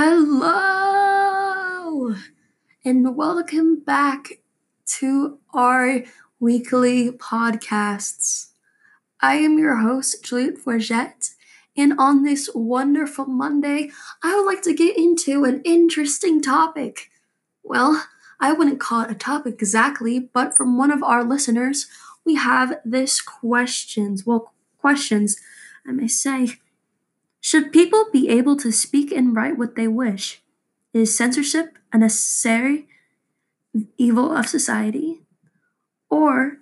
Hello, and welcome back to our weekly podcasts. I am your host, Juliette Forget, and on this wonderful Monday, I would like to get into an interesting topic. Well, I wouldn't call it a topic exactly, but from one of our listeners, we have this questions. Well, questions, I may say. Should people be able to speak and write what they wish? Is censorship a necessary evil of society? Or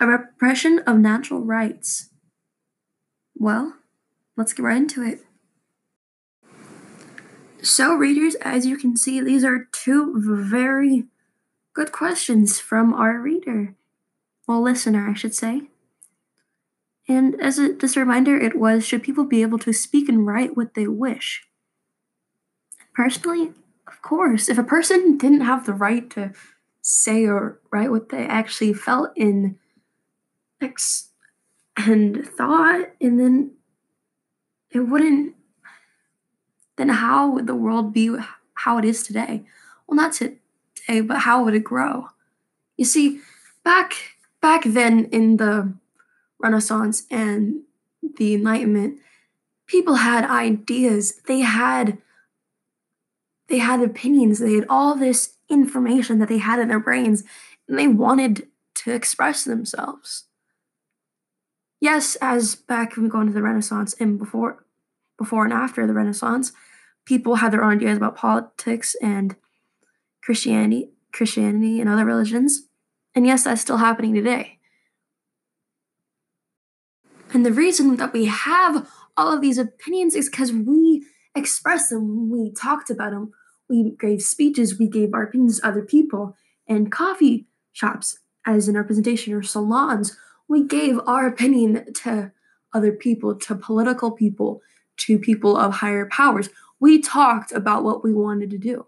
a repression of natural rights? Well, let's get right into it. So, readers, as you can see, these are two very good questions from our reader. Well, listener, I should say. And as a, a reminder, it was should people be able to speak and write what they wish? Personally, of course. If a person didn't have the right to say or write what they actually felt in ex- and thought, and then it wouldn't, then how would the world be how it is today? Well, not today, but how would it grow? You see, back back then in the Renaissance and the Enlightenment, people had ideas. They had they had opinions. They had all this information that they had in their brains, and they wanted to express themselves. Yes, as back when we go into the Renaissance and before before and after the Renaissance, people had their own ideas about politics and Christianity, Christianity and other religions. And yes, that's still happening today. And the reason that we have all of these opinions is because we expressed them, we talked about them, we gave speeches, we gave our opinions to other people, and coffee shops, as in our presentation, or salons, we gave our opinion to other people, to political people, to people of higher powers. We talked about what we wanted to do.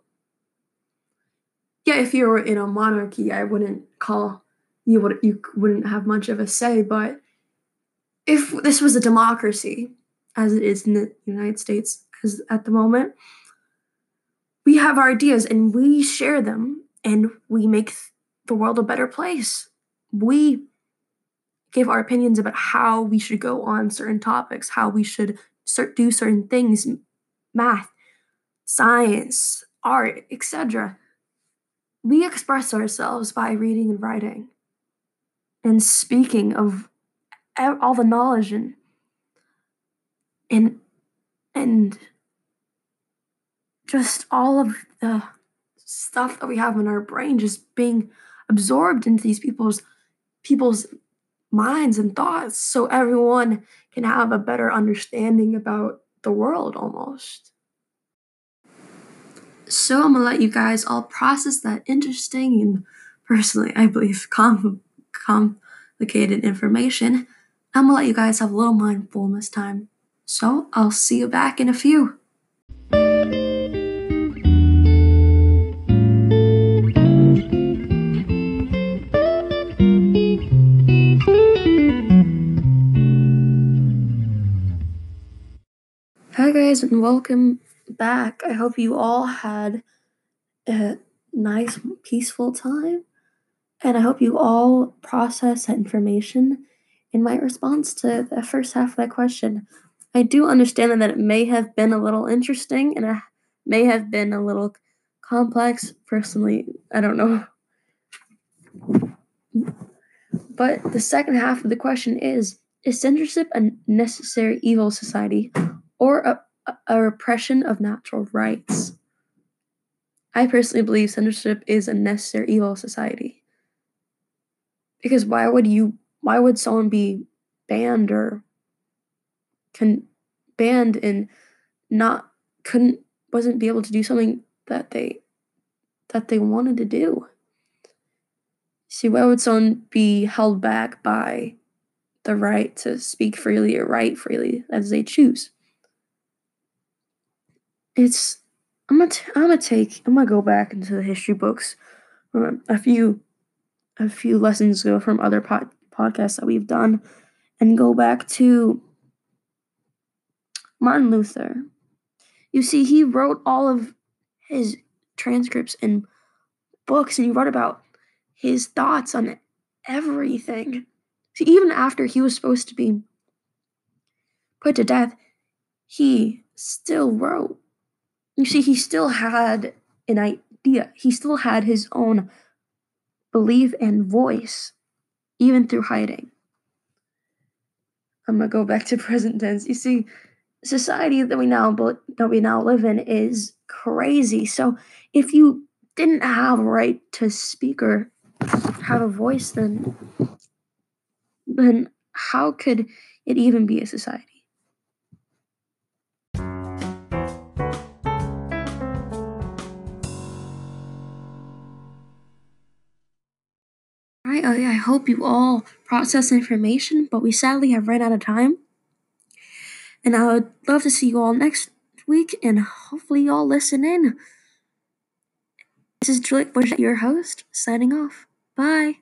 Yeah, if you were in a monarchy, I wouldn't call you would you wouldn't have much of a say, but if this was a democracy, as it is in the United States as at the moment, we have our ideas and we share them and we make the world a better place. We give our opinions about how we should go on certain topics, how we should do certain things, math, science, art, etc. We express ourselves by reading and writing and speaking of all the knowledge and and and just all of the stuff that we have in our brain just being absorbed into these people's people's minds and thoughts so everyone can have a better understanding about the world almost. So i'm gonna let you guys all process that interesting and personally i believe com- complicated information I'm gonna let you guys have a little mindfulness time. So I'll see you back in a few. Hi guys and welcome back. I hope you all had a nice peaceful time and I hope you all process that information in my response to the first half of that question, I do understand that it may have been a little interesting and it may have been a little complex. Personally, I don't know. But the second half of the question is Is censorship a necessary evil society or a, a repression of natural rights? I personally believe censorship is a necessary evil society. Because why would you why would someone be banned or can banned and not couldn't wasn't be able to do something that they that they wanted to do? See why would someone be held back by the right to speak freely or write freely as they choose? It's i'm gonna t- i'm gonna take i'm gonna go back into the history books a few a few lessons ago from other pod, podcasts that we've done and go back to Martin Luther. You see, he wrote all of his transcripts and books and he wrote about his thoughts on everything. See, even after he was supposed to be put to death, he still wrote. You see, he still had an idea, he still had his own belief and voice, even through hiding. I'm gonna go back to present tense. You see, society that we now that we now live in is crazy. So if you didn't have a right to speak or have a voice, then then how could it even be a society? Right, I hope you all process information, but we sadly have run out of time. And I would love to see you all next week, and hopefully, you all listen in. This is Juliet Bush, your host, signing off. Bye.